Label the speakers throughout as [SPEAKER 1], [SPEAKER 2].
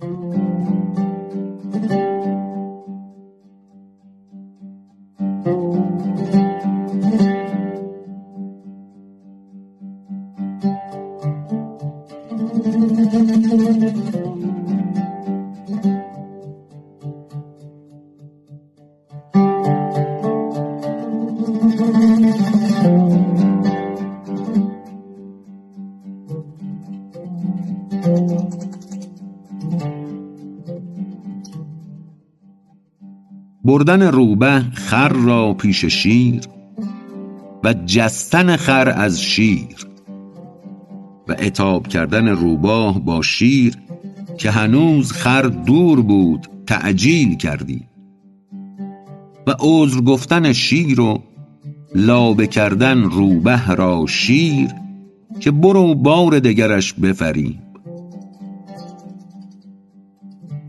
[SPEAKER 1] Thank you. بردن روبه خر را پیش شیر و جستن خر از شیر و عتاب کردن روباه با شیر که هنوز خر دور بود تعجیل کردی و عذر گفتن شیر و لابه کردن روبه را شیر که برو بار دگرش بفریب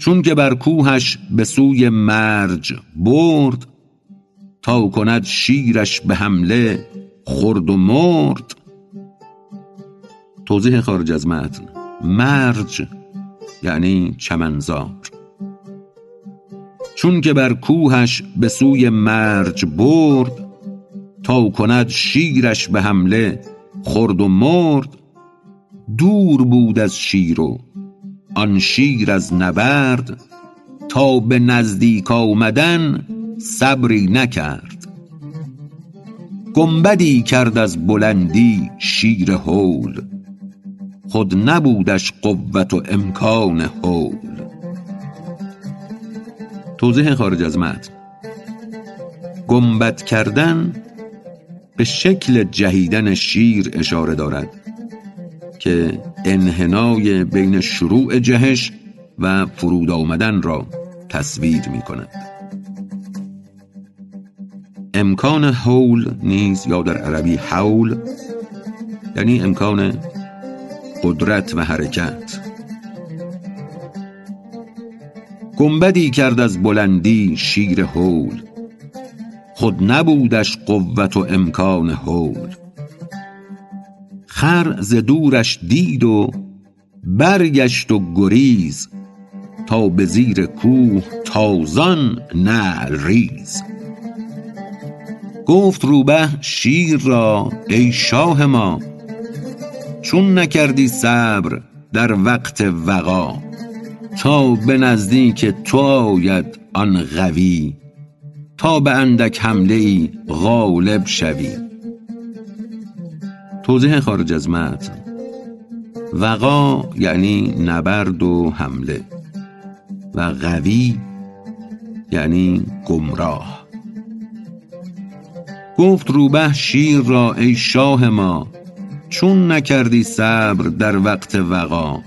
[SPEAKER 1] چون که بر کوهش به سوی مرج برد تا کند شیرش به حمله خورد و مرد. توضیح خارج از متن. مرج یعنی چمنزار. چون که بر کوهش به سوی مرج برد تا کند شیرش به حمله خورد و مرد دور بود از شیر و آن شیر از نبرد تا به نزدیک آمدن صبری نکرد. گنبدی کرد از بلندی شیر هول خود نبودش قوت و امکان هول. توضیح خارج از متن. گنبد کردن به شکل جهیدن شیر اشاره دارد که انحنای بین شروع جهش و فرود آمدن را تصویر می کند امکان هول نیز یا در عربی حول یعنی امکان قدرت و حرکت. گنبدی کرد از بلندی شیر هول خود نبودش قوت و امکان هول خر ز دورش دید و برگشت و گریز تا به زیر کوه تازان نعل ریز. گفت روبه شیر را ای شاه ما چون نکردی صبر در وقت وغا تا به نزدیک تو آید آن قوی تا به اندک حمله ای غالب شوی. توضیح خارج از متن. وغا یعنی نبرد و حمله و قوی یعنی گمراه. گفت روبه شیر را ای شاه ما چون نکردی صبر در وقت وغا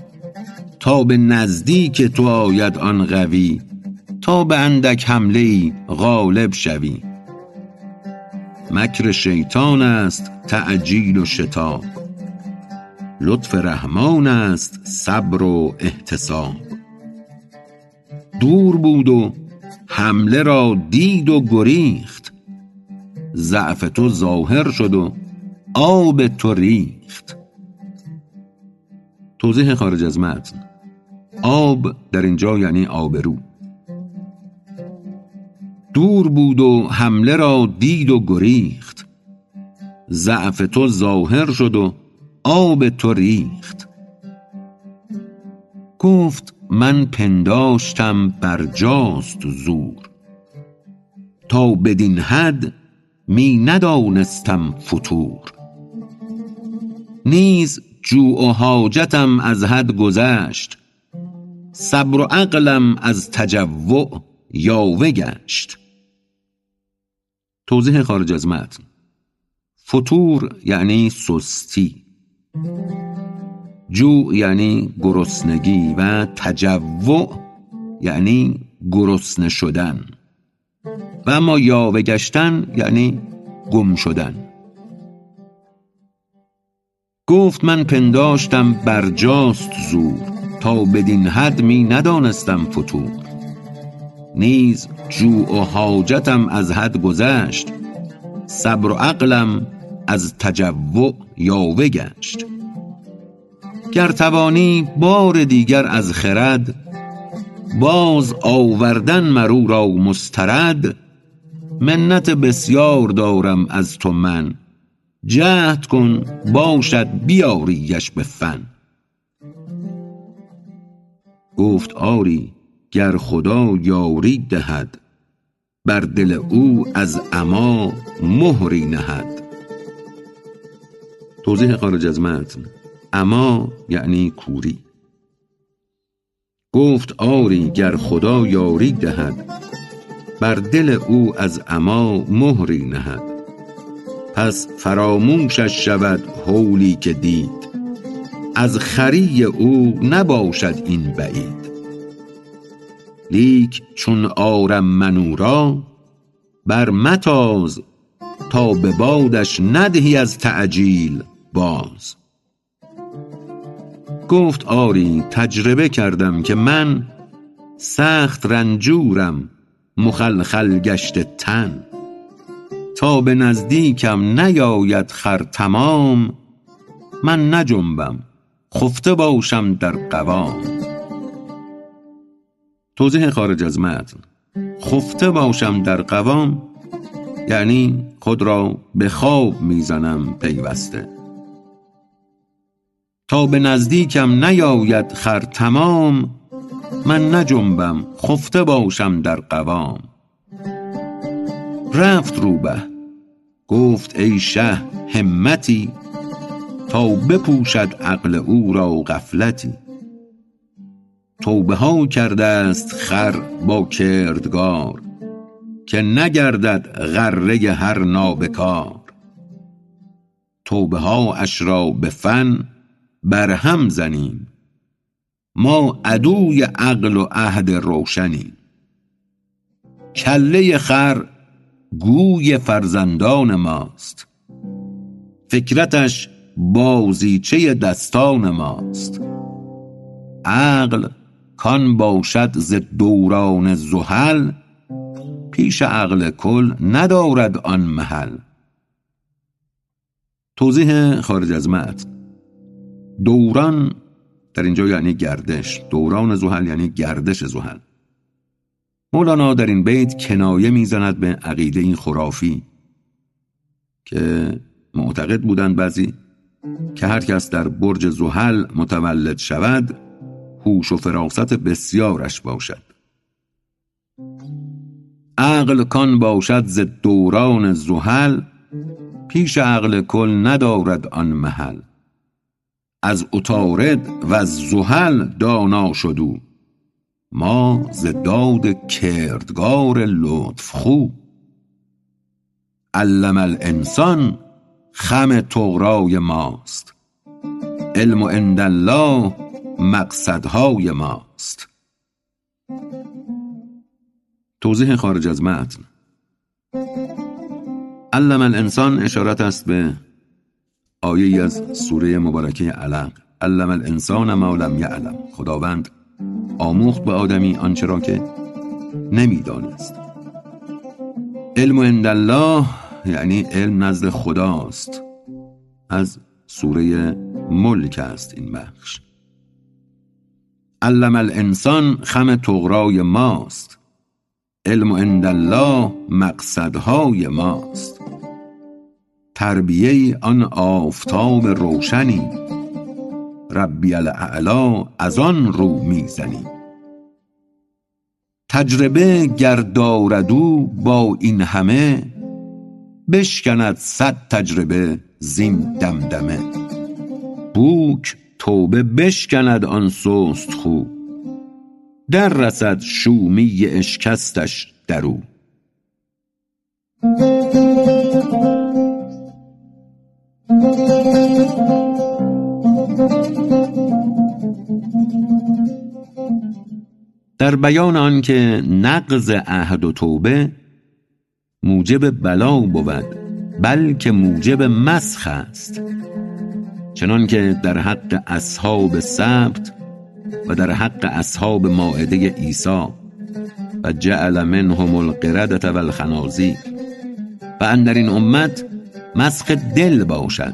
[SPEAKER 1] تا به نزدیک تو آید آن قوی تا به اندک حمله غالب شوی. مکر شیطان است تعجیل و شتاب. لطف رحمان است صبر و احتساب. دور بود و حمله را دید و گریخت. ضعف تو ظاهر شد و آب تو ریخت. توضیح خارج از متن. آب در اینجا یعنی آبرو. دور بود و حمله را دید و گریخت. ضعف تو ظاهر شد و آب تو ریخت. گفت من پنداشتم برجاست زور. تا بدین حد می ندانستم فتور نیز جوع و حاجتم از حد گذشت. صبر و عقلم از تجوع یاوه گشت توضیح خارج از متن. فتور یعنی سستی. جوع یعنی گرسنگی و تجوع یعنی گرسنه شدن. و اما یاوه گشتن یعنی گم شدن. گفت من پنداشتم برجاست زور تا بدین حد می ندانستم فتور نیز جوع و حاجتم از حد گذشت صبر و عقلم از تجوع یاوه گشت. گر توانی بار دیگر از خرد باز آوردن مرو را مسترد منت بسیار دارم از تو من. جهد کن باشد بیاریش به فن. گفت آری گر خدا یاری دهد بر دل او از عمی مهری نهد. توضیح خارج از متن عمی یعنی کوری. گفت آری گر خدا یاری دهد بر دل او از عمی مهری نهد. پس فراموشش شود هولی که دید از خری او نباشد این بعید. لیک چون آرم من او را بر متاز تا به بادش ندهی از تعجیل باز. گفت آری تجربه کردم که من سخت رنجورم مخلخل گشته تن. تا به نزدیکم نیاید خر تمام من نجنبم خفته باشم در قوام. توضیح خارج از متن. خفته باشم در قوام یعنی خود را به خواب می‌زنم پیوسته. تا به نزدیکم نیاید خر تمام من نجنبم خفته باشم در قوام. رفت روبه گفت ای شه همتی تا بپوشد عقل او را غفلتی. توبه ها کرده است خر با کردگار که نگردد غره هر نابکار. توبه ها اش را به فن برهم زنیم ما عدوی عقل و عهد روشنیم کله خر گوی فرزندان ماست فکرتش بازیچه دستان ماست. عقل کان باشد ز دوران زحل پیش عقل کل ندارد آن محل. توضیح خارج از متن. دوران در اینجا یعنی گردش دوران زحل یعنی گردش زحل. مولانا در این بیت کنایه می‌زند به عقیده این خرافی که معتقد بودند بعضی که هر کس در برج زحل متولد شود هوش و فراست بسیارش باشد. عقل کان باشد ز دوران زحل پیش عقل کل ندارد آن محل. از عطارد و از زحل دانا شدو ما ز داد کردگار لطف خو. علم الانسان خم طغرای ماست علم عند الله مقصدهای ماست. توضیح خارج از متن. علم الانسان اشارت است به آیه از سوره مبارکه علق. علم الانسان ما لم یعلم. خداوند آموخت به آدمی آنچه را که نمی‌دانست. علم عند الله یعنی علم نزد خداست. از سوره ملک است این بخش. علم الانسان خم تغرای ماست. علم عند الله مقصدهای ماست. تربیه آن آفتاب روشنی. ربی الاعلا از آن رو می‌زنی. تجربه گر دارد او با این همه بشکند صد تجربه زین دمدمه. بوک توبه بشکند آن سست خو. در رسد شومی اشکستش درو در بیان آنکه نقض عهد و توبه موجب بلا بود بلکه موجب مسخ است. چنانکه در حق اصحاب سبت و در حق اصحاب مائده عیسی و جعل منهم القردة و الخنازیر و اندر این امت مسخ دل باشد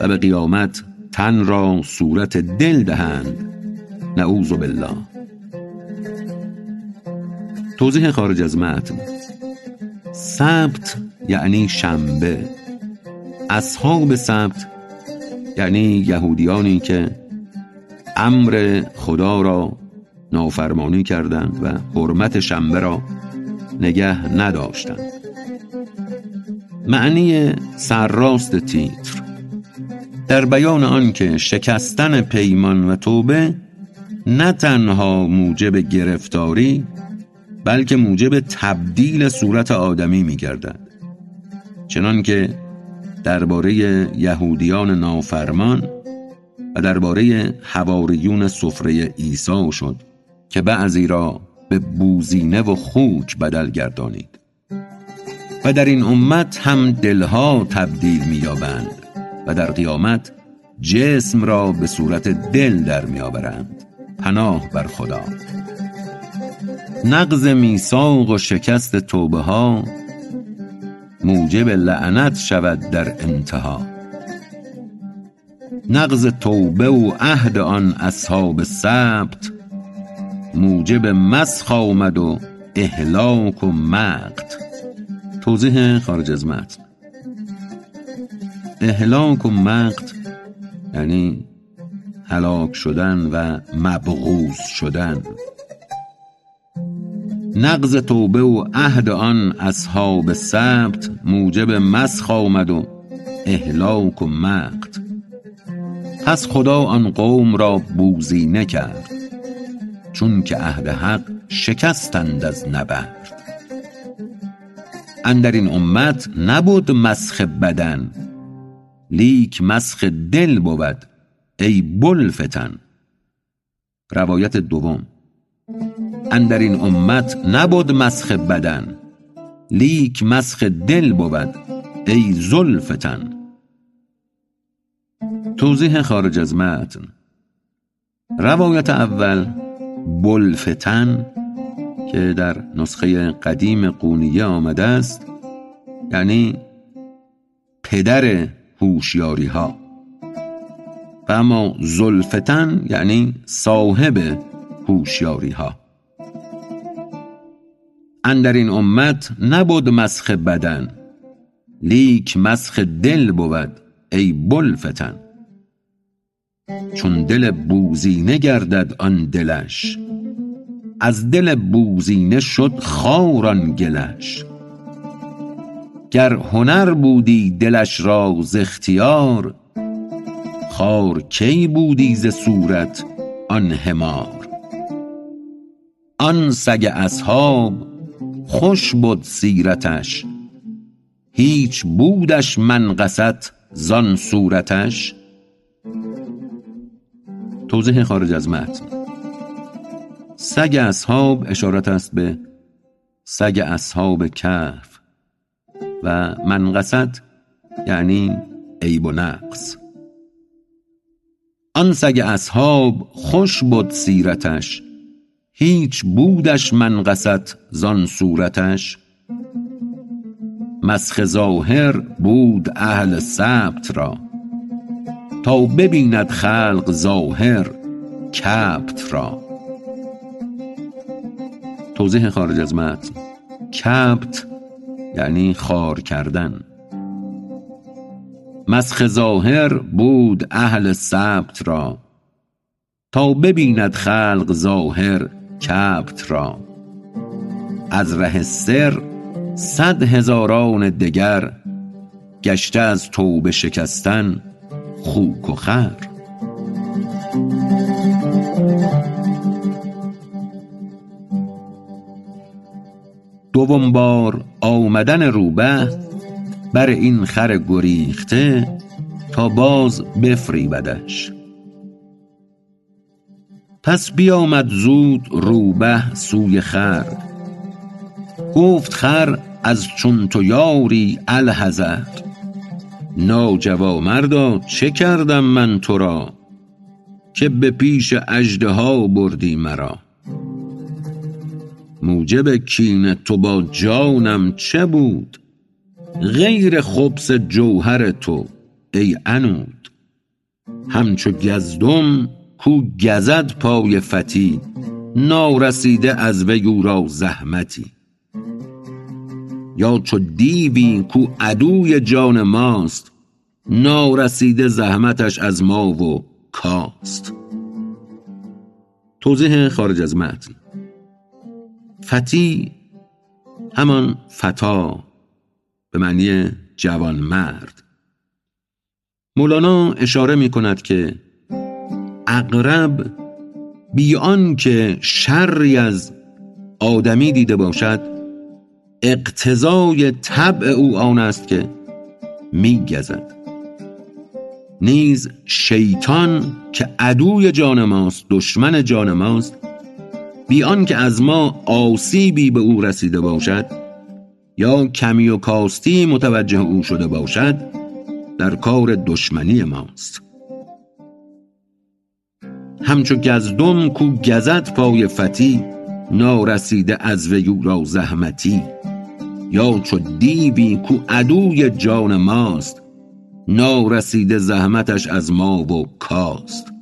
[SPEAKER 1] و به قیامت تن را صورت دل دهند. نعوذ بالله. توضیح خارج از متن. سبت یعنی شنبه. اصحاب سبت یعنی یهودیانی که امر خدا را نافرمانی کردند و حرمت شنبه را نگه نداشتند. معنی سرراست تیتر. در بیان آنکه شکستن پیمان و توبه نه تنها موجب گرفتاری بلکه موجب تبدیل صورت آدمی می گردد چنان که درباره یهودیان نافرمان و درباره حواریون سفره عیسی شد که بعضی را به بوزینه و خوک بدل گردانید. و در این امت هم دلها تبدیل مییابند و در قیامت جسم را به صورت دل در میآورند. پناه بر خدا. نقض میثاق و شکست توبه ها موجب لعنت شود در انتها. نقض توبه و عهد آن اصحاب سبت موجب مسخ آمد و اهلاک و مقت. توضیح خارج از متن. اهلاک و مقت یعنی هلاک شدن و مبغوز شدن. نقض توبه و عهد آن اصحاب سبت موجب مسخ آمد و اهلاک و مقت. پس خدا آن قوم را بوزینه کرد چون که عهد حق شکستند از نبرد. اندر این امت نبود مسخ بدن لیک مسخ دل بود ای بوالفطن روایت دوم اندر این امت نبود مسخ بدن لیک مسخ دل بود ای ذوالفطن توضیح خارج از متن. روایت اول بوالفطن که در نسخه قدیم قونیه آمده است یعنی پدر هوشیاری ها و اما زلفتن یعنی صاحب هوشیاری ها اندر این امت نبود مسخ بدن. لیک مسخ دل بود ای بلفتن. چون دل بوزینه گردد آن دلش از دل بوزینه شد خار گلش. گر هنر بودی دلش را ز اختیار خار کی بودی ز صورت آن حمار. آن سگ اصحاب خوش بد سیرتش. هیچ بودش منقصت زان صورتش. توضیح خارج از متن. سگ اصحاب اشارت است به سگ اصحاب کهف و منقصت یعنی عیب و نقص. آن سگ اصحاب خوش بود سیرتش. هیچ بودش منقصت زان صورتش. مسخ ظاهر بود اهل سبت را. تا ببیند خلق ظاهر کبت را. توضیح خارج از متن. کبت یعنی خار کردن. مسخ ظاهر بود اهل سبت را. تا ببیند خلق ظاهر کبت را. از ره سر صد هزاران دگر گشته از توبه شکستن خوک و خر. دوم بار آمدن روبه بر این خر گریخته تا باز بفریبدش. پس بیامد زود روبه سوی خر. گفت خر از چون تو یاری الحذر ناجوامردا چه کردم من تو را؟ که به پیش اژدها بردی مرا. موجب کین تو با جانم چه بود؟ غیر خبث جوهر تو ای عنود همچو گزدم کو گزد پای فتی نارسیده از وی را زحمتی. یا چو دیوی کو عدوی جان ماست نارسیده زحمتش از ما و کاست. توضیح خارج از متن. فتی همان فتا به معنی جوان مرد مولانا اشاره می کند که اقرب بیان که شری از آدمی دیده باشد اقتضای طبع او آن است که میگزد. نیز شیطان که عدوی جان ماست دشمن جان ماست بیان که از ما آسیبی به او رسیده باشد یا کمی و کاستی متوجه او شده باشد در کار دشمنی ماست. همچو گزدم کو گزد پای فتی نارسیده از ویو را زحمتی. یا چو دیوی کو عدوی جان ماست نارسیده زحمتش از ما و کاست.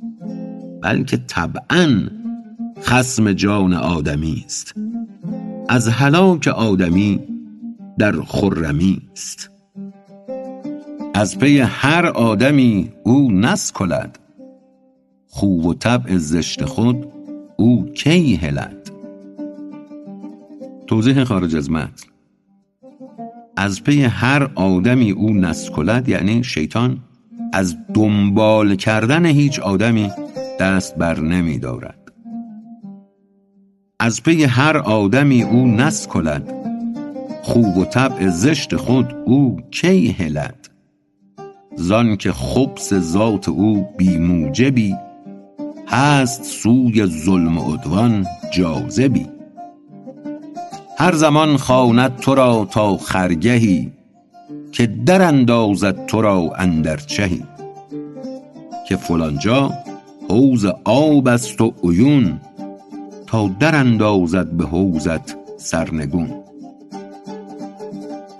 [SPEAKER 1] بلکه طبعا خسم جان آدمی است. از هلاک آدمی در خرمی است. از پی هر آدمی او نسکلد. خو و طبع زشت خود او کی هلد؟ توضیح خارج از متن از پی هر آدمی او نسکلد یعنی شیطان از دنبال کردن هیچ آدمی دست بر نمی دارد. از پی هر آدمی او نسکلد خوب و طبع زشت خود او کی هلد؟ زان که خبث ذات او بی موجبی هست سوی ظلم و عدوان جاذبی. هر زمان خواند تو را تا خرگهی که در اندازد تو را اندر چهی. که فلانجا حوض آب است و عیون تا در اندازد به حوضت سرنگون.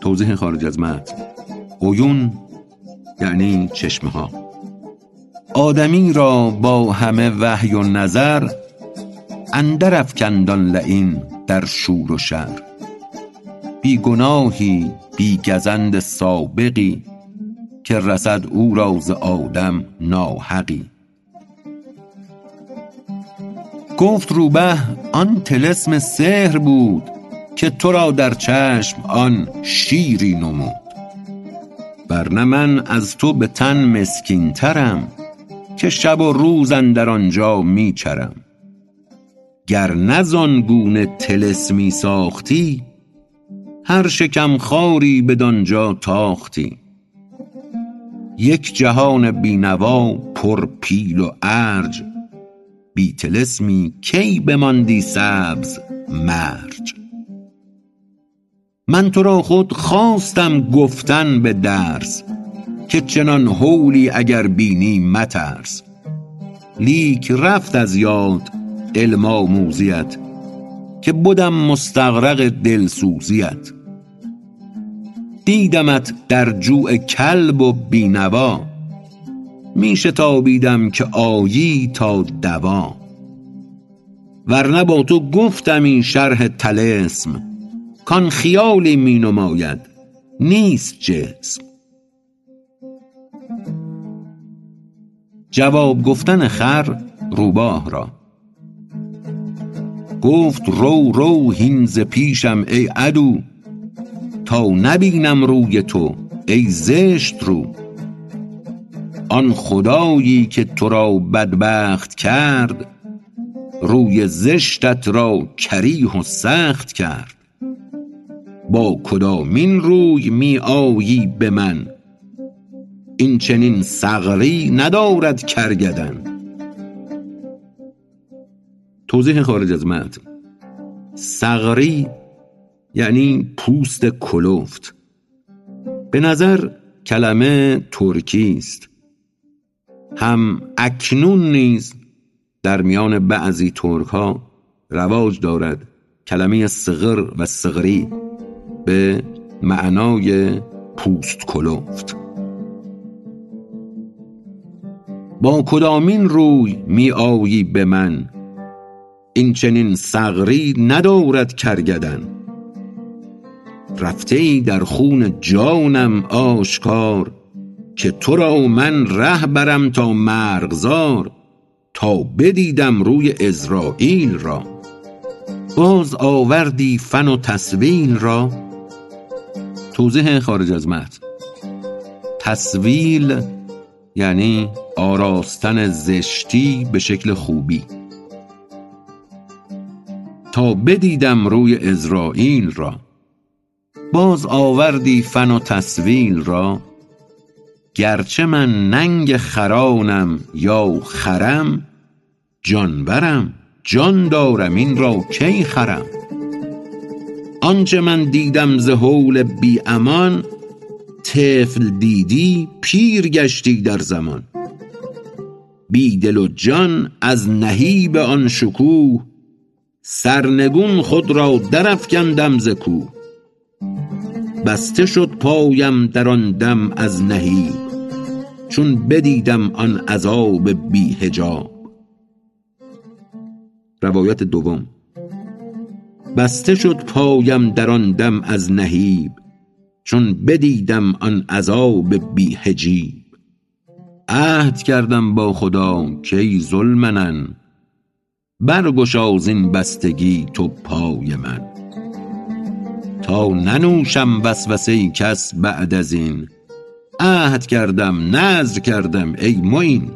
[SPEAKER 1] توضیح خارج از متن. عیون یعنی چشمه ها آدمی را با همه وحی و نظر اندر افکندان لعین در شور و شر. بی گناهی بی گزند سابقی که رسد او را ز آدم ناحقی. گفت روبه آن طلسم سحر بود که تو را در چشم آن شیری نمود. ورنه من از تو به تن مسکین ترم که شب و روز اندر آنجا می چرم. گر نه زان گونه طلسمی ساختی هر شکم خاری بدانجا تاختی. یک جهان بینوا پر پیل و ارج بی طلسمی کی بماندی سبز مرج. من تو را خود خواستم گفتن به درس که چنان هولی اگر بینی مترس. لیک رفت از یاد علم آموزیت که بدم مستغرق دلسوزیت. دیدمت در جوع کلب و بینوا می شتابیدم که آیی تا دوا. ورنه با تو گفتم این شرح طلسم کان خیالی می نماید نیست جسم. جواب گفتن خر روباه را. گفت رو رو هین پیشم ای عدو تا نبینم روی تو ای زشت رو. آن خدایی که تو را بدبخت کرد روی زشتت را کریه و سخت کرد. با کدامین روی می آیی به من این چنین ثغری ندارد کرگدن. توضیح خارج از متن. ثغری یعنی پوست کلفت. به نظر کلمه ترکی است. هم اکنون نیز در میان بعضی ترک ها رواج دارد کلمه صغر و صغری به معنای پوست کلفت. با کدامین روی می آیی به من؟ این چنین سغری ندارد کرگدن. رفته ای در خون جانم آشکار که تو را من ره برم تا مرغزار تا بدیدم روی ازرائیل را. باز آوردی فن و تصویل را. توضیح خارج از متن. تصویل یعنی آراستن زشتی به شکل خوبی. تا بدیدم روی ازرائیل را باز آوردی فن و تصویل را گرچه من ننگ خرانم یا خرم جانورم جان دارم این را کی خرم؟ آنچه من دیدم ز هول بی امان طفل دیدی پیر گشتی در زمان. بی دل و جان از نهیب آن شکوه سرنگون خود را درافکندم ز کوه. بسته شد پایم در آن دم از نهیب چون بدیدم آن عذاب بی حجاب. روایت دوم. بسته شد پایم در آن دم از نهیب چون بدیدم آن عذاب بی حجیب. عهد کردم با خدا کای ذوالمنن برگشا زین بستگی تو پای من. تا ننوشم وسوسه کس بعد از این. عهد کردم نذر کردم ای معین.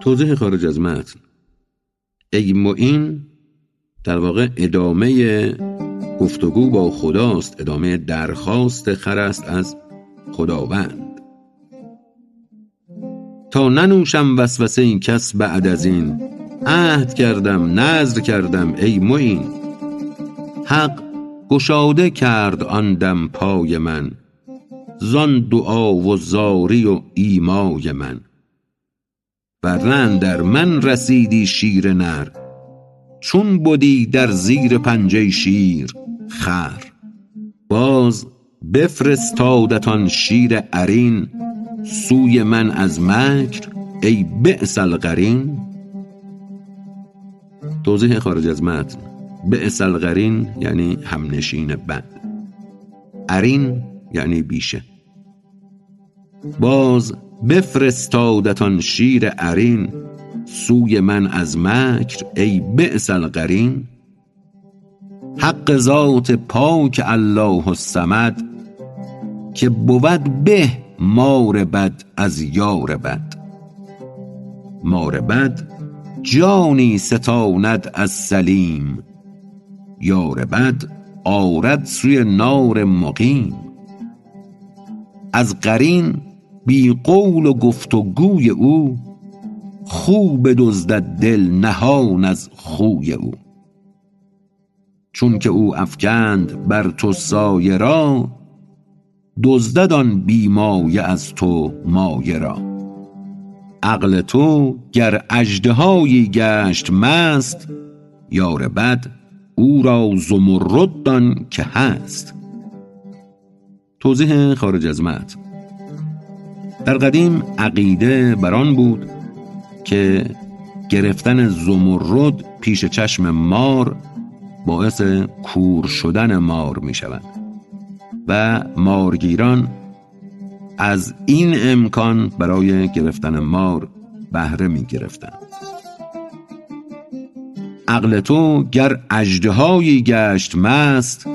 [SPEAKER 1] توضیح خارج از متن. ای معین در واقع ادامه گفتگو با خداست ادامه درخواست خر است از خداوند. تا ننوشم وسوسه این کس بعد از این عهد کردم نذر کردم ای معین. حق گشاده کرد آن دم پای من زان دعا و زاری و ایمای من. ورنه اندر من رسیدی شیر نر چون بدی در زیر پنجه شیر. خر. باز بفرستادت آن شیر عرین سوی من از مکر ای بیس القرین. توضیح خارج از متن. بیس القرین یعنی همنشین بد عرین یعنی بیشه. باز بفرستادت آن شیر عرین سوی من از مکر ای بیس القرین. حق ذات پاک الله الصمد که بود به مار بد از یار بد. مار بد جانی ستاند از سلیم یار بد آرد سوی نار مقیم. از قرین بی قول و گفت و گوی او خو بدزدد دل نهان از خوی او. چون که او افکند بر تو سایه را دزدد آن بی مایه از تو مایه را. عقل تو گر اژدهایی گشت مست یار بد او را زمرد دان که هست. توضیح خارج از متن. در قدیم عقیده بر آن بود که گرفتن زمرد پیش چشم مار باعث کور شدن مار می شود و مارگیران از این امکان برای گرفتن مار بهره می گرفتند عقل تو گر اژدهایی گشت مست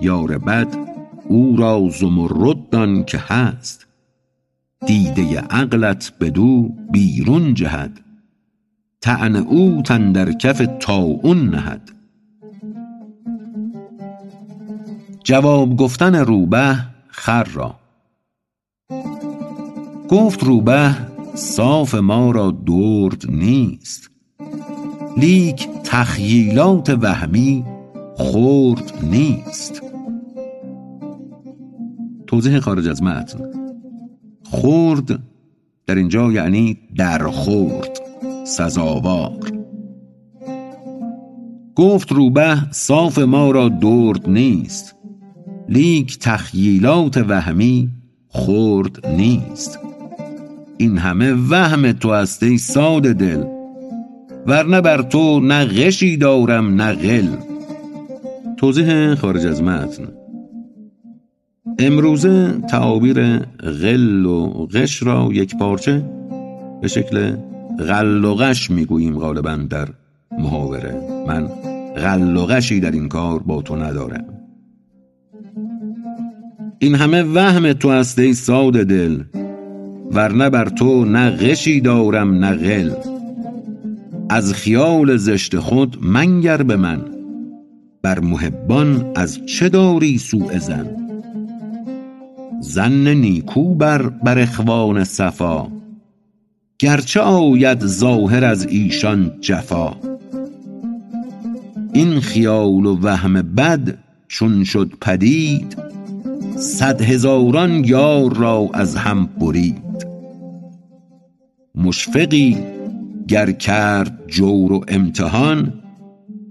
[SPEAKER 1] یار بد او را زمرد دان که هست. دیده عقلت بدو بیرون جهد طعن او اندر کف طاعون نهد. جواب گفتن روبه خر را. گفت روبه صاف ما را درد نیست. لیک تخییلات وهمی خرد نیست. توضیح خارج از متن. خرد در اینجا یعنی در خورد سزاوار. گفت روبه صاف ما را درد نیست. لیک تخییلات وهمی خرد نیست. این همه وهم تو است ای ساده دل ورنه بر تو نه غشی دارم نه غل. توضیح خارج از متن. امروزه تعابیر غل و غش را یک پارچه به شکل غل و غش می‌گوییم غالبا در محاوره. من غل و غشی در این کار با تو ندارم. این همه وهم تو است ای ساده دل. ورنه بر تو نه غشی دارم نه غل. از خیال زشت خود منگر به من. بر محبان از چه داری سوء زن زن نیکو بر بر اخوان صفا. گرچه آید ظاهر از ایشان جفا. این خیال و وهم بد چون شد پدید صد هزاران یار را از هم برید. مشفقی گر کرد جور و امتحان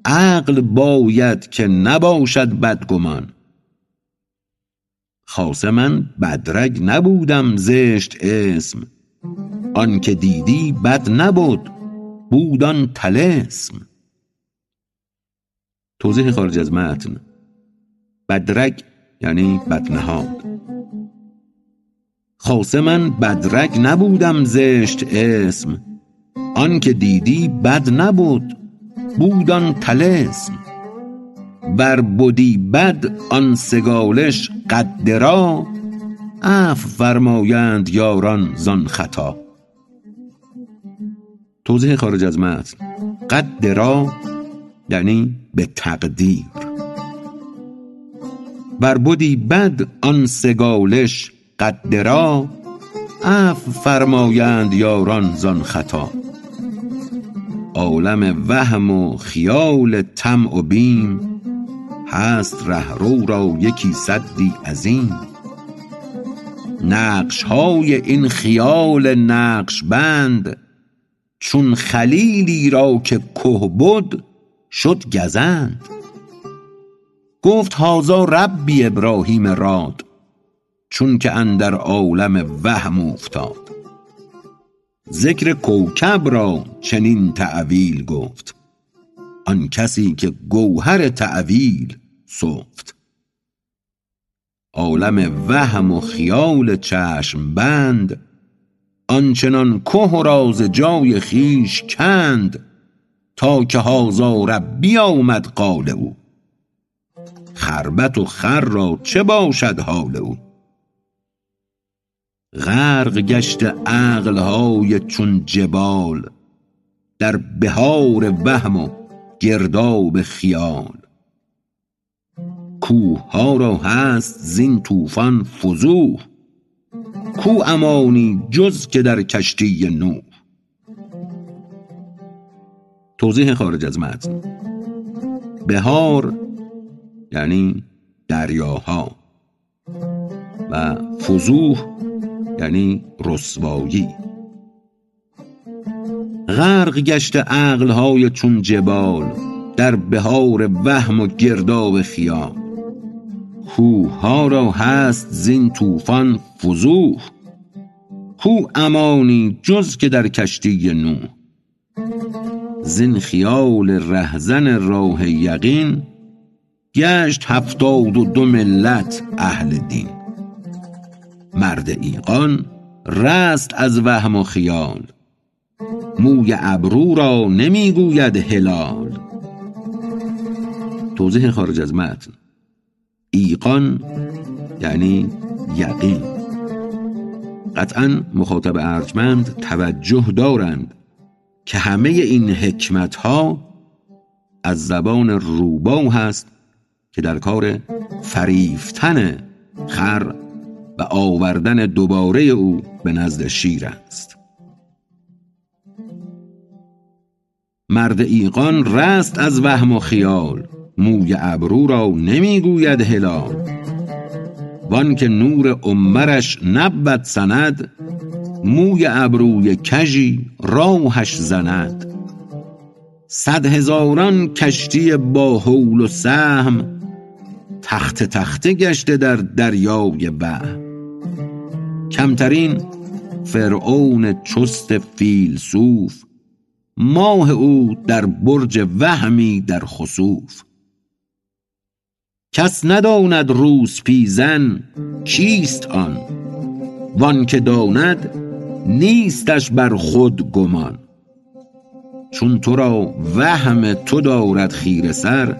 [SPEAKER 1] عقل باید که نباشد بدگمان. خاصه من بدرگ نبودم زشت اسم آنکه دیدی بد نبد بود آن طلسم. توضیح خارج از متن. بدرگ یعنی بدنهاد خاصه من بدرگ نبودم زشت اسم. آنکه دیدی بد نبود بود آن طلسم. ور بدی بد آن سگالش قد درا عفو فرمایند یاران زان خطا. توضیح خارج از متن. قد درا یعنی به تقدیر. ور بدی بد آن سگالش قد درا عفو فرمایند یاران زان خطا. عالم وهم و خیال طمع و بیم هست رهرو را یکی سدی عظیم. نقش های این خیال نقش بند چون خلیلی را که که بد شد گزند. گفت هذا ربی ابراهیم راد چون که اندر عالم وهم افتاد. ذکر کوکب را چنین تعویل گفت آن کسی که گوهر تعویل سفت. عالم وهم و خیال چشم بند آنچنان که و راز جای خیش کند تا که هازا ربی آمد قال او. خربت و خر را چه باشد حال او؟ غرق گشت عقلهای چون جبال در بهار وهم و گرداب خیال. کوه ها را هست زین طوفان فضوح کو امانی جز که در کشتی نوح. توضیح خارج از متن. بهار یعنی دریاها و فضوح یعنی رسوایی. غرق گشت عقلهای چون جبال در بهار وهم و گرداب خیال. کوه ها را هست زین طوفان فضوح. کو امانی جز که در کشتی نوح. زین خیال رهزن راه یقین گشت هفتاد و دو ملت اهل دین. مرد ایقان رست از وهم و خیال. موی ابرو را نمی‌گوید هلال. توضیح خارج از متن. ایقان یعنی یقین. قطعا مخاطب ارجمند توجه دارند که همه این حکمت ها از زبان روبا هست که در کار فریفتن خر و آوردن دوباره او به نزد شیر است. مرد ایقان رست از وهم و خیال موی ابرو را نمی‌گوید هلال. وان که نور عمرش نبود سند موی ابروی کژی راهش زند. صد هزاران کشتی با حول و سهم تخت تخته گشته در دریای وهم کمترین فرعون چست فیلسوف ماه او در برج وهمی در خسوف. کس نداند روسپیزن چیست آن؟ وان که داند نیستش بر خود گمان. چون تو را وهم تو دارد خیره سر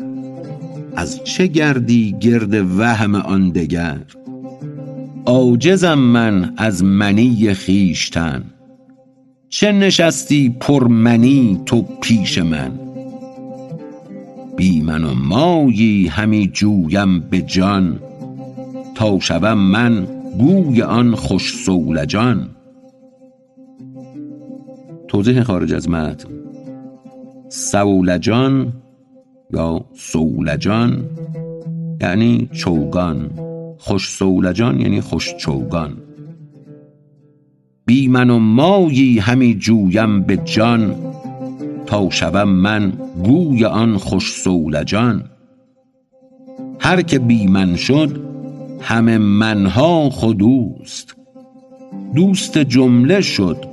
[SPEAKER 1] از چه گردی گرد وهم آن دگر؟ عاجزم من از منی خویشتن چه نشستی پر منی تو پیش من؟ بی من و مایی همی جویم به جان تا شوم من گوی آن خوش صولجان توضیح خارج از متن. صولجان یا صولجان یعنی چوگان. خوش صولجان یعنی خوش چوگان. بی من و مایی همی جویم به جان تا شوم من گوی آن خوش صولجان هر که بی من شد همه منها خود اوست. دوست جمله شد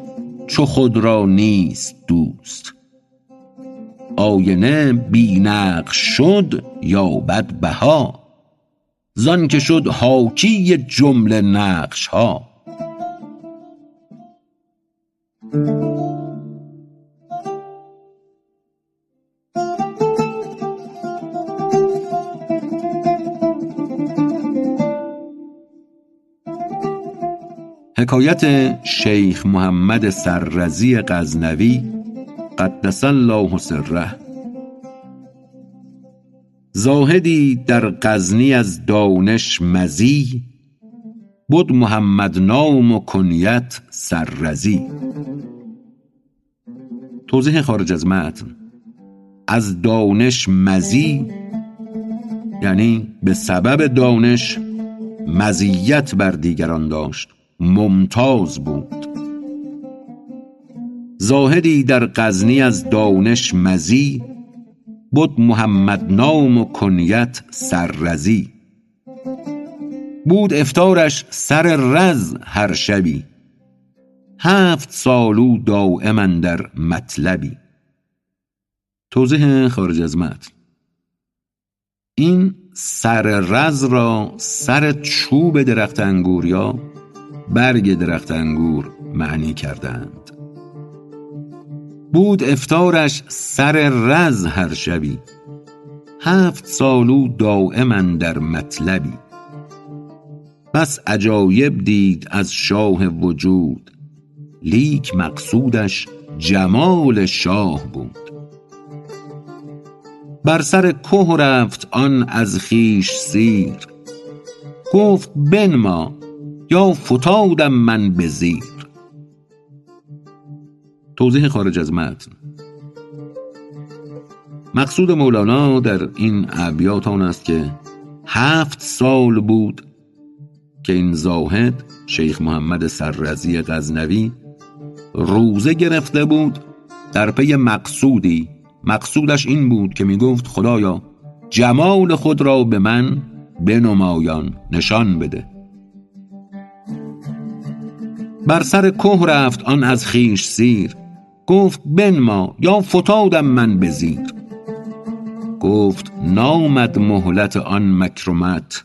[SPEAKER 1] چو خود را نیست دوست. آینه بی نقش شد یابد بها زان که شد حاکی جمله نقش ها حکایت شیخ محمد سرزی غزنوی قدس الله سره. زاهدی در غزنی از دانش مزی بد محمد نام و کنیت سرزی توضیح خارج از متن. از دانش مزی یعنی به سبب دانش مزیت بر دیگران داشت. ممتاز بود. زاهدی در غزنی از دانش مزی بد محمد نام و کنیت سررزی. بود افطارش سر رز هر شبی هفت سالو دائما در مطلبی. توضیح خارج از متن. این سر رز را سر چوب درخت انگور یا برگ درخت انگور معنی کردند. بود افطارش سر رز هر شبی. هفت سالو دائما در مطلبی. بس عجایب دید از شاه وجود. لیک مقصودش جمال شاه بود. بر سر که رفت آن از خویش سیر. گفت بنما یا فتادم من به زیر. توضیح خارج از متن. مقصود مولانا در این ابیات آن است که هفت سال بود که این زاهد شیخ محمد سررزی غزنوی روزه گرفته بود در پی مقصودی. مقصودش این بود که می گفت خدایا جمال خود را به من بنمایان نشان بده. بر سر که رفت آن از خیش سیر. گفت بنما یا فتادم من به زیر. گفت نامد مهلت آن مکرمت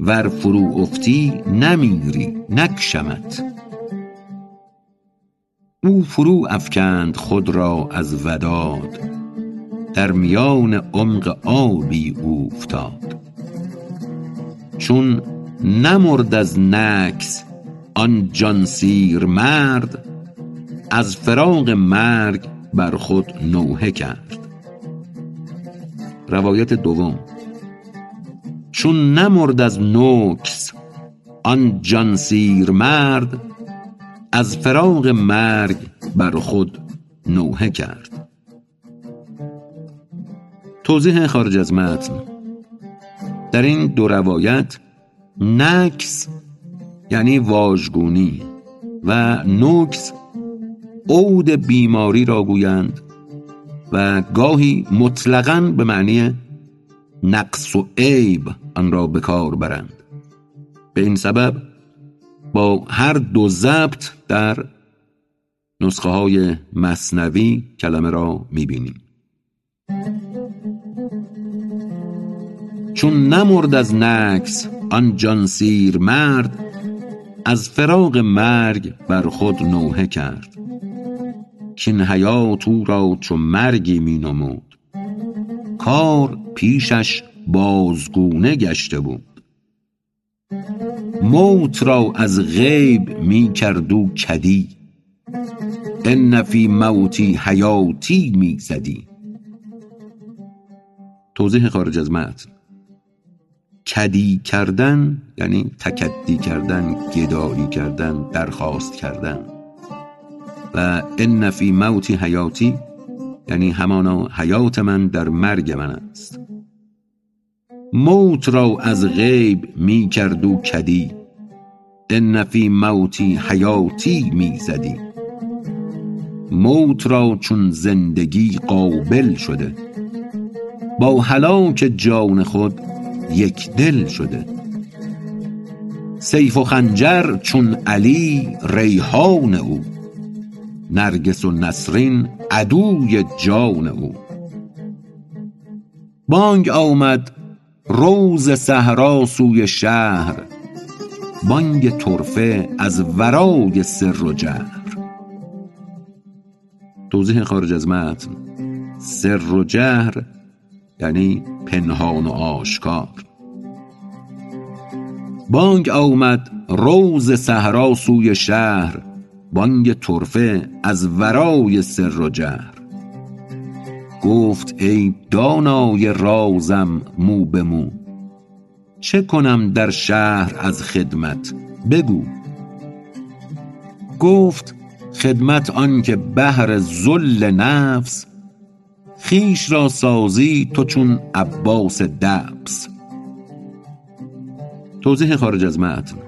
[SPEAKER 1] ور فرو افتی نمیری نکشمت. او فرو افکند خود را از وداد در میان عمق آبی اوفتاد. چون نمرد از نکس آن جان سیر مرد از فراق مرگ بر خود نوحه کرد. روایت دوم. چون نمرد از نکس آن جان سیر مرد از فراق مرگ بر خود نوحه کرد. توضیح خارج از متن. در این دو روایت نکس یعنی واژگونی و نکس عود بیماری را گویند و گاهی مطلقا به معنی نقص و عیب آن را به کار برند. به این سبب با هر دو ضبط در نسخه های مصنوی کلمه را می‌بینیم. چون نمرد از نکس آن جانسیر مرد از فراق مرگ بر خود نوحه کرد. کین حیات او را چو مرگی می نمود. کار پیشش بازگونه گشته بود. موت را از غیب می کرد او کدی. ان فی موتی حیاتی می زدی. توضیح خارج از متن. کدی کردن یعنی تکدی کردن گدایی کردن درخواست کردن. و ان فی موتی حیاتی یعنی همانا حیات من در مرگ من است. موت را از غیب می کرد و کدی ان فی موتی حیاتی می زدی. موت را چون زندگی قابل شده با هلاک جان خود یک دل شده. سیف و خنجر چون علی ریحان او. نرگس و نسرین عدوی جان او. بانگ آمد روز صحرا سوی شهر بانگ طرفه از ورای سر و جهر. توضیح خارج از متن. سر و جهر یعنی پنهان و آشکار. بانگ آمد روز صحرا سوی شهر بانگ طرفه از ورای سر و جهر. گفت ای دانای رازم مو به مو چه کنم در شهر از خدمت؟ بگو. گفت خدمت آن که بهر ذل نفس خویش را سازی تو چون عباس دبس. توضیح خارج از متن.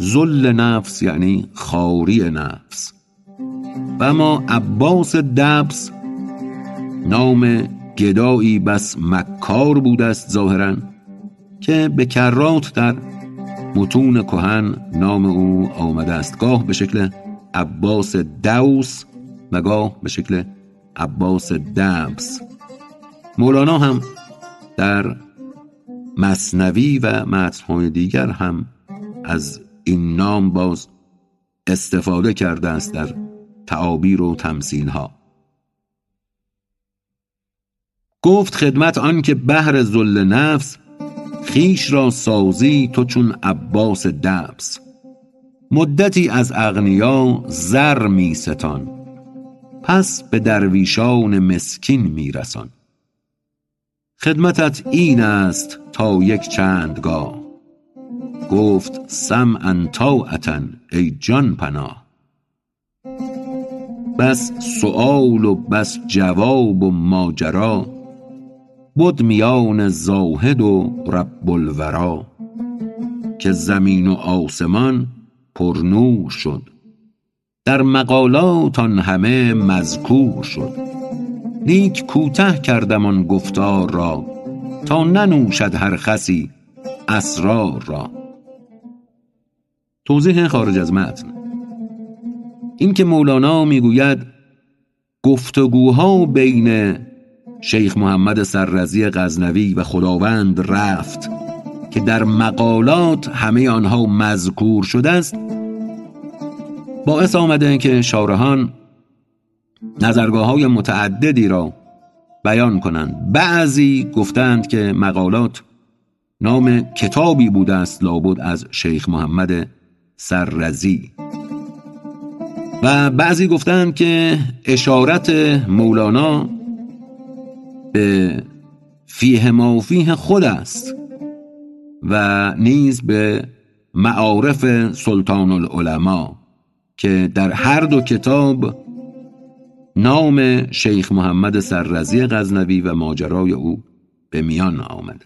[SPEAKER 1] ذل نفس یعنی خاری نفس. و اما عباس دبس نام گدایی بس مکار بوده است ظاهرا که به کرات در متون کهن نام او آمده است گاه به شکل عباس دوس و گاه به شکل عباس دبس. مولانا هم در مصنوی و متنهای دیگر هم از این نام باز استفاده کرده است در تعابیر و تمثیل ها گفت خدمت آن که بهر ذل نفس خیش را سازی تو چون عباس دبس. مدتی از اغنیا زر می ستان پس به درویشان مسکین می رسان. خدمتت این است تا یک چندگاه. گفت سمعا طاعة ای جان پناه. بس سؤال و بس جواب و ماجرا بد میان زاهد و رب الورا که زمین و آسمان پر نور شد. در مقالات آن همه مذکور شد. لیک کوته کردم آن گفتار را تا ننوشد هر خسی اسرار را. توضیح خارج از متن. این که مولانا می‌گوید گفتگوها بین شیخ محمد سررزی غزنوی و خداوند رفت که در مقالات همه آنها مذکور شده است باعث آمده که شارحان نظرگاه های متعددی را بیان کنند. بعضی گفتند که مقالات نام کتابی بوده است لابد از شیخ محمد سررزی. و بعضی گفتند که اشارت مولانا به فیه مافیه خود است و نیز به معارف سلطان العلماء که در هر دو کتاب نام شیخ محمد سررزی غزنوی و ماجرای او به میان آمد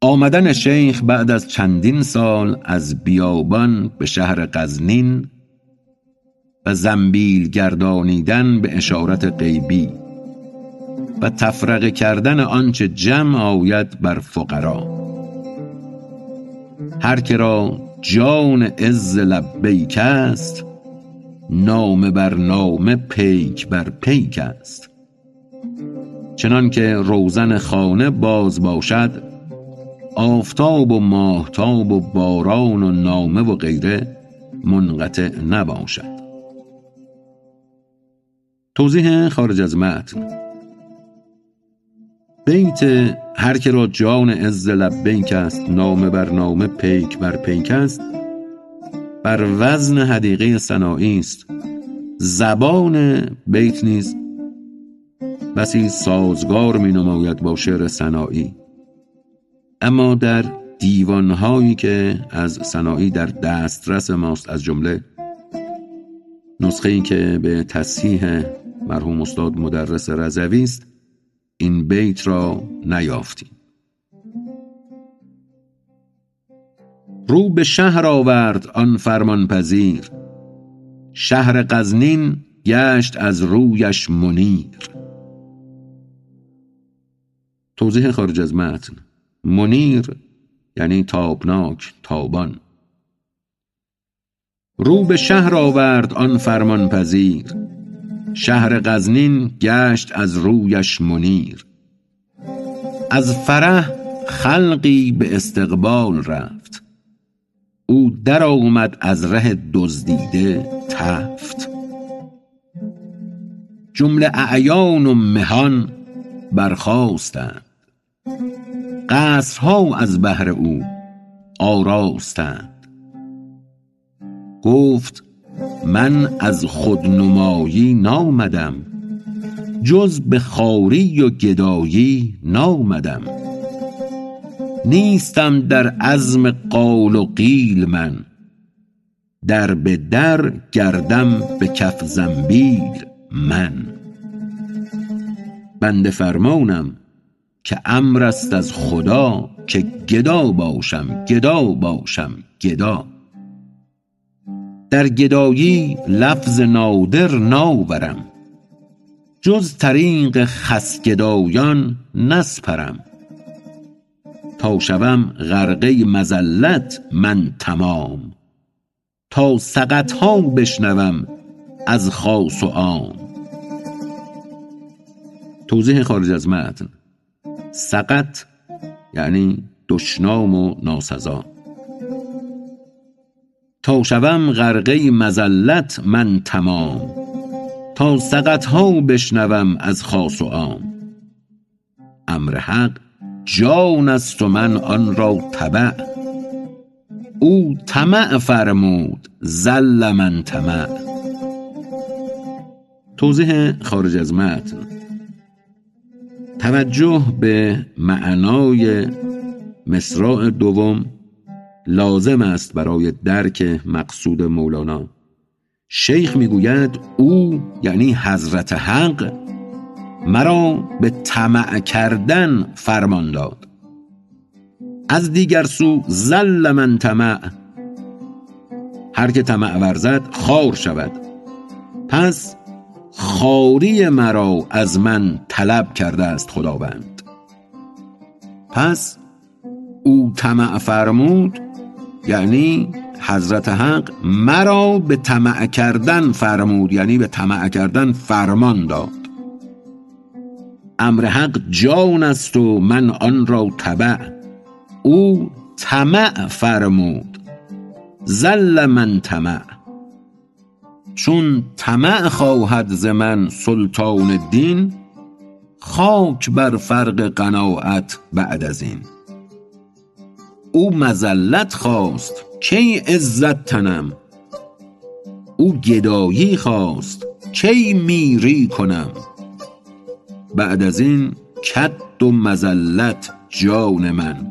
[SPEAKER 1] آمدن شیخ بعد از چندین سال از بیابان به شهر قزنین و زنبیل گردانیدن به اشارت غیبی و تفرقه کردن آنچه جمع آید بر فقرا. هر که را جان عز لبیک است نامه بر نامه پیک بر پیک است. چنان که روزن خانه باز باشد آفتاب و ماهتاب و باران و نامه و غیره منقطع نباشد. توضیح خارج از متن. بیت هر که را جان عز لبیک است نامه بر نامه پیک بر پیک است بر وزن حدیقه صناعی است. زبان بیت نیز بسی سازگار می نماید با شعر صناعی اما در دیوانهایی که از صناعی در دسترس ماست از جمله نسخه ای که به تصحیح مرحوم استاد مدرس رضوی است این بیت را نیافتیم. رو به شهر آورد آن فرمان پذیر شهر غزنین گشت از رویش منیر. توضیح خارج از متن. منیر یعنی تابناک تابان. رو به شهر آورد آن فرمان پذیر شهر غزنین گشت از رویش منیر. از فرح خلقی به استقبال رفت. او در آمد از ره دزدیده تفت. جمله اعیان و مهان برخاستند. قصرها از بهر او آراستند. گفت من از خودنمایی نامدم جز به خاری و گدایی نامدم. نیستم در عزم قال و قیل من در به در گردم به کف زنبیل من. بنده فرمانم که امر است از خدا که گدا باشم گدا باشم گدا. در گدایی لفظ نادر ناورم. جز طریق خسگدایان نسپرم. تا شوم غرقه مزلت من تمام. تا سقط ها بشنوم از خاص و عام. توضیح خارج از متن. سقط یعنی دشنام و ناسزا. تا شوم غرقه مزلت من تمام. تا سقط ها بشنوم از خاص و عام. امر حق جان است و من آن را تبع او طمع فرمود زل من طمع. توضیح خارج از متن. توجه به معنای مصراع دوم لازم است برای درک مقصود مولانا. شیخ می‌گوید او یعنی حضرت حق مرا به طمع کردن فرمان داد. از دیگر سو زل من طمع. هر که طمع ورزد خار شود. پس خاری مرا از من طلب کرده است خداوند. پس او طمع فرمود یعنی حضرت حق مرا به طمع کردن فرمود یعنی به طمع کردن فرمان داد. امر حق جان است و من آن را تبع او طمع فرمود زل من طمع. چون طمع خواهد ز من سلطان دین خاک بر فرق قناعت بعد از این. او مزلت خواست کی عزت تنم؟ او گدایی خواست کی میری کنم؟ بعد از این کد و مزلت جان من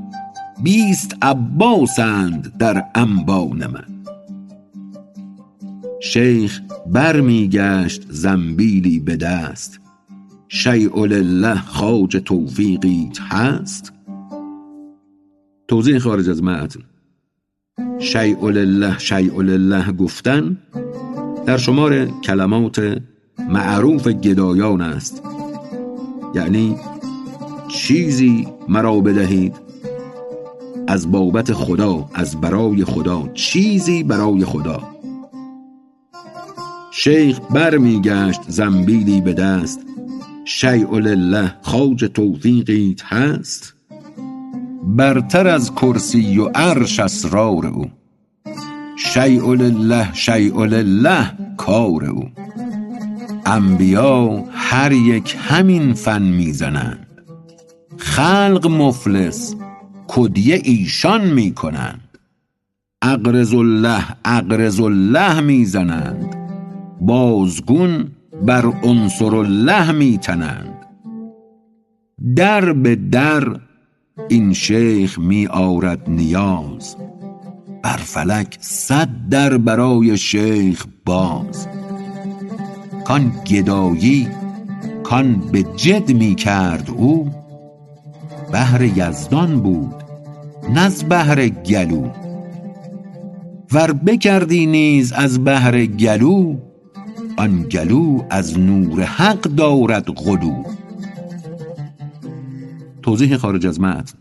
[SPEAKER 1] بیست عباسند در انبان من. شیخ برمیگشت زنبیلی به دست. شیء لله خواجه توفیقیت هست. توضیح خارج از متن. شیء لله شیء لله گفتن در شمار کلمات معروف گدایان است. یعنی چیزی مرا بدهید. از بابت خدا از برای خدا چیزی برای خدا. شیخ برمیگشت زنبیلی به دست. شیء لله خواج توفیقیت هست؟ برتر از کرسی و عرش اسرار او. شیء لله شیء لله کار او. انبیا هر یک همین فن می‌زنند. خلق مفلس کدیه ایشان می‌کنند. اقرز الله اقرز الله می‌زنند. بازگون بر عنصر الله میتنند. در به در این شیخ می آرد نیاز بر فلک صد در برای شیخ باز. کان گدایی کان به جد می کرد او بهر یزدان بود نز بهر گلو. ور بکردی نیز از بهر گلو آن گلو از نور حق دارد غلو توضیح خارج از متن.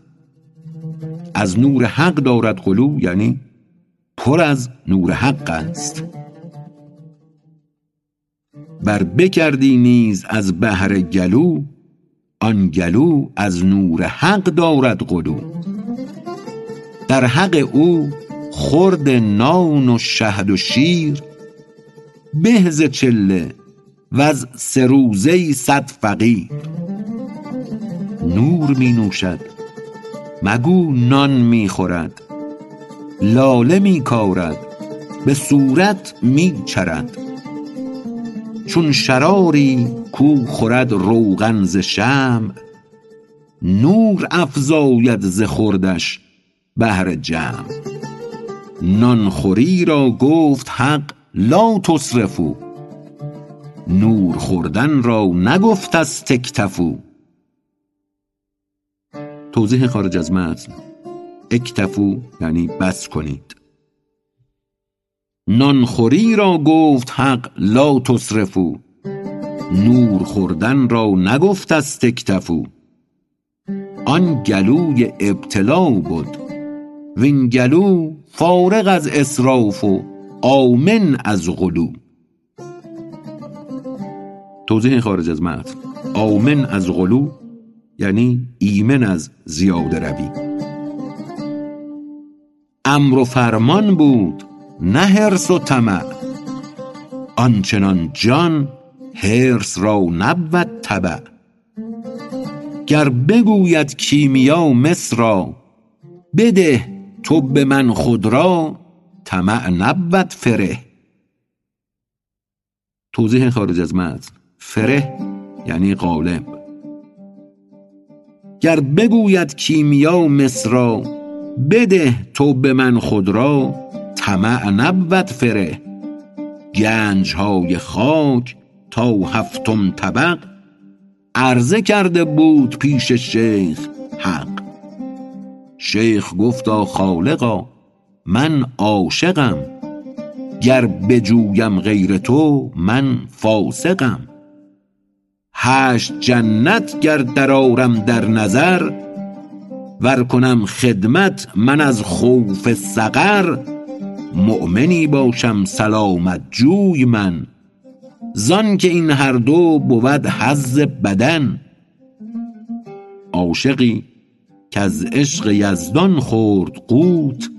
[SPEAKER 1] از نور حق دارد غلو یعنی پر از نور حق است. بر بکردی نیز از بهر گلو آن گلو از نور حق دارد غلو در حق او خورد نان و شهد و شیر به ز چله وز سه روزه صد فقیر. نور می نوشد مگو نان می خورد لاله می کارد به صورت می چرد. چون شراری کو خورد روغن ز شمع نور افزاید ز خوردش بهر جمع. نان خوری را گفت حق لا تسرفوا نور خوردن را نگفت از تکتفو توضیح خارج از متن. اکتفو یعنی بس کنید. نانخوری را گفت حق لا تسرفو نور خوردن را نگفت از تکتفو آن گلوی ابتلا بود. وین گلو فارغ از اسراف و آمن از غلو. توضیح خارج از متن. آمن از غلو یعنی ایمن از زیاده روی. امر و فرمان بود نه حرص و طمع. آنچنان جان حرص را نبود تبع گر بگوید کیمیا مس را بده تو به من خود را طمع نبود فره. توضیح خارج از متن. فره یعنی غالب. گر بگوید کیمیا مس را بده تو به من خود را طمع نبود فره. گنج های خاک تا هفتم طبق عرضه کرده بود پیش شیخ حق. شیخ گفتا خالقا من عاشقم. گر بجویم غیر تو من فاسقم. هشت جنت گر درآرم در نظر ور کنم خدمت من از خوف سقر. مؤمنی باشم سلامت جوی من. زان که این هر دو بود حظ بدن. عاشقی کز عشق یزدان خورد قوت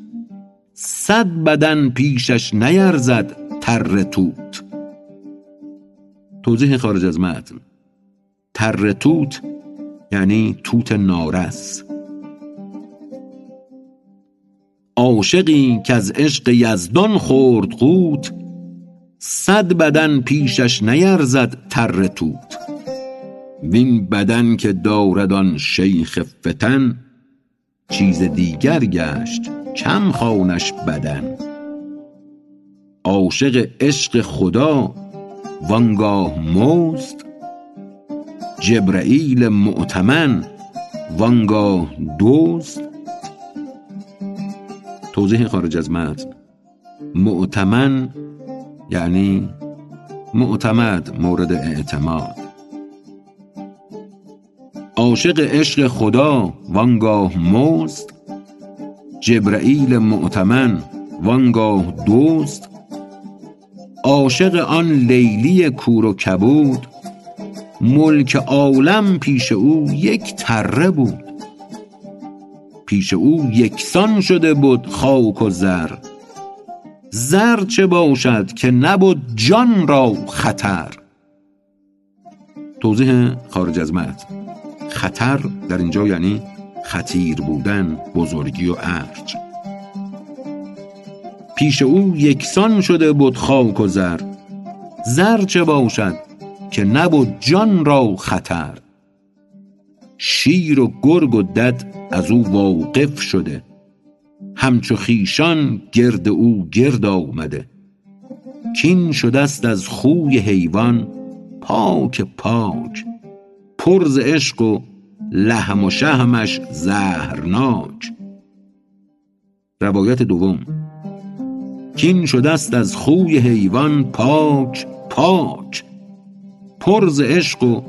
[SPEAKER 1] صد بدن پیشش نیرزد تره توت. توضیح خارج از متن. تره توت یعنی توت نارس. عاشقی کز عشق یزدان خورد قوت صد بدن پیشش نیرزد تره توت. وین بدن که دارد آن شیخ فتن چیز دیگر گشت کم خوانش بدن. عاشق عشق خدا وانگاه مزد جبرییل مؤتمن وانگاه دزد توضیح خارج از متن. مؤتمن یعنی معتمد مورد اعتماد. عاشق عشق خدا وانگاه مزد جبرئیل معتمن وانگاه دوست عاشق آن لیلی کور و کبود ملک عالم پیش او یک تره بود. پیش او یکسان شده بود خاک و زر زر چه باشد که نبود جان را خطر. توضیح خارج از متن. خطر در اینجا یعنی خطیر بودن بزرگی و ارج پیش او یکسان شده بود خاک و زر. زر چه باشد که نبود جان را خطر. شیر و گرگ و دد از او واقف شده. همچو خیشان گرد او گرد آمده. کین شده است از خوی حیوان پاک پاک. پرز عشق و لحم و شهمش زهرناک. روایت دوم. کین شده است از خوی حیوان پاک پاک. پرز عشق و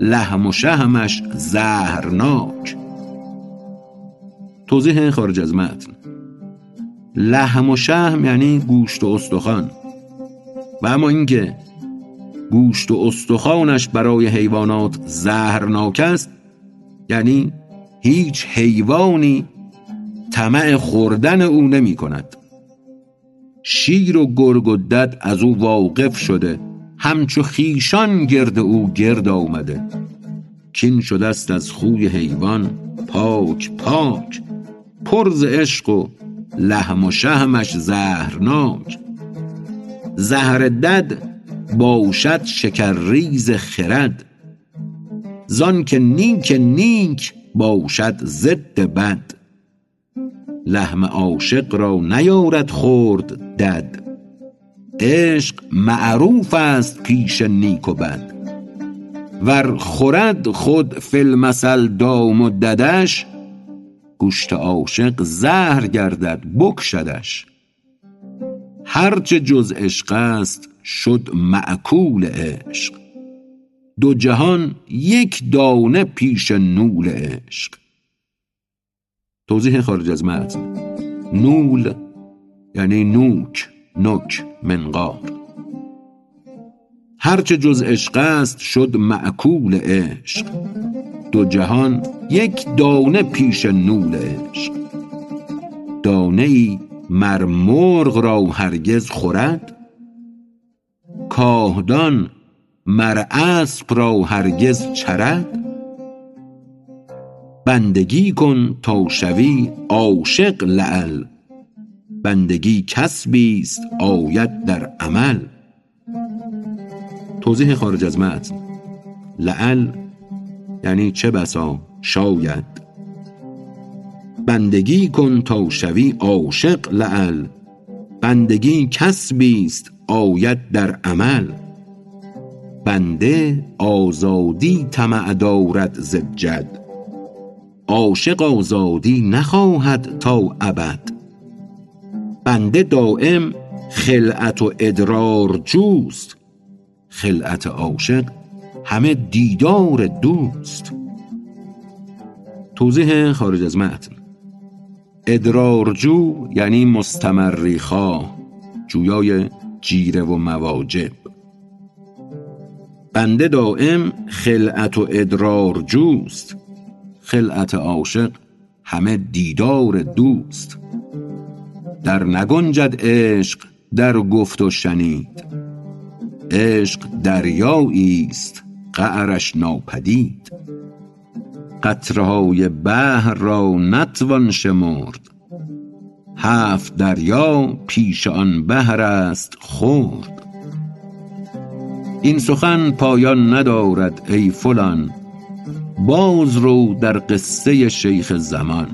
[SPEAKER 1] لحم و شهمش زهرناک. توضیح خارج از متن. لحم و شهم یعنی گوشت و استخوان. و اما اینکه گوشت و استخوانش برای حیوانات زهرناک است یعنی هیچ حیوانی طمع خوردن او نمی کند. شیر و گرگ و دد از او واقف شده همچو خیشان گرد او گرد آمده. کین شده است از خوی حیوان پاک پاک. پرز عشق و لحم و شهمش زهرناک. زهر دد باشد شکرریز خرد. زان که نیک نیک باشد ضد بد. لحم عاشق را نیارد خورد دد. عشق معروف است پیش نیک و بد. ور خورد خود فی المثل دام و ددش گوشت عاشق زهر گردد بکشدش. هرچه جز عشق است شد معکول عشق. دو جهان یک دانه پیش نول عشق. توضیح خارج از متن. نول یعنی نوک نک منقار. هرچه جز عشق است شد معکول عشق. دو جهان یک دانه پیش نول عشق. دانه ای مر مرغ را هرگز خورد. کاهدان مر اسب را هرگز چرد؟ بندگی کن تا شوی عاشق لعل. بندگی کسبی است آید در عمل. توضیح خارج از متن. لعل یعنی چه بسا؟ شاید. بندگی کن تا شوی عاشق لعل. بندگی کسبی است آید در عمل. بنده آزادی طمع دارد زجد عاشق آزادی نخواهد تا ابد. بنده دایم خلعت و ادرار جوست. خلعت عاشق همه دیدار دوست. توضیح خارج از متن. ادرارجو یعنی مستمری خواه جویای جیره و مواجب بنده دائم خلعت و ادرار جوست. خلعت عاشق همه دیدار دوست. در نگنجد عشق در گفت و شنید. عشق دریایی است قعرش ناپدید. قطرهای بحر را نتوان شمرد. هفت دریا پیش آن بحر است خرد. این سخن پایان ندارد ای فلان. باز رو در قصه شیخ زمان.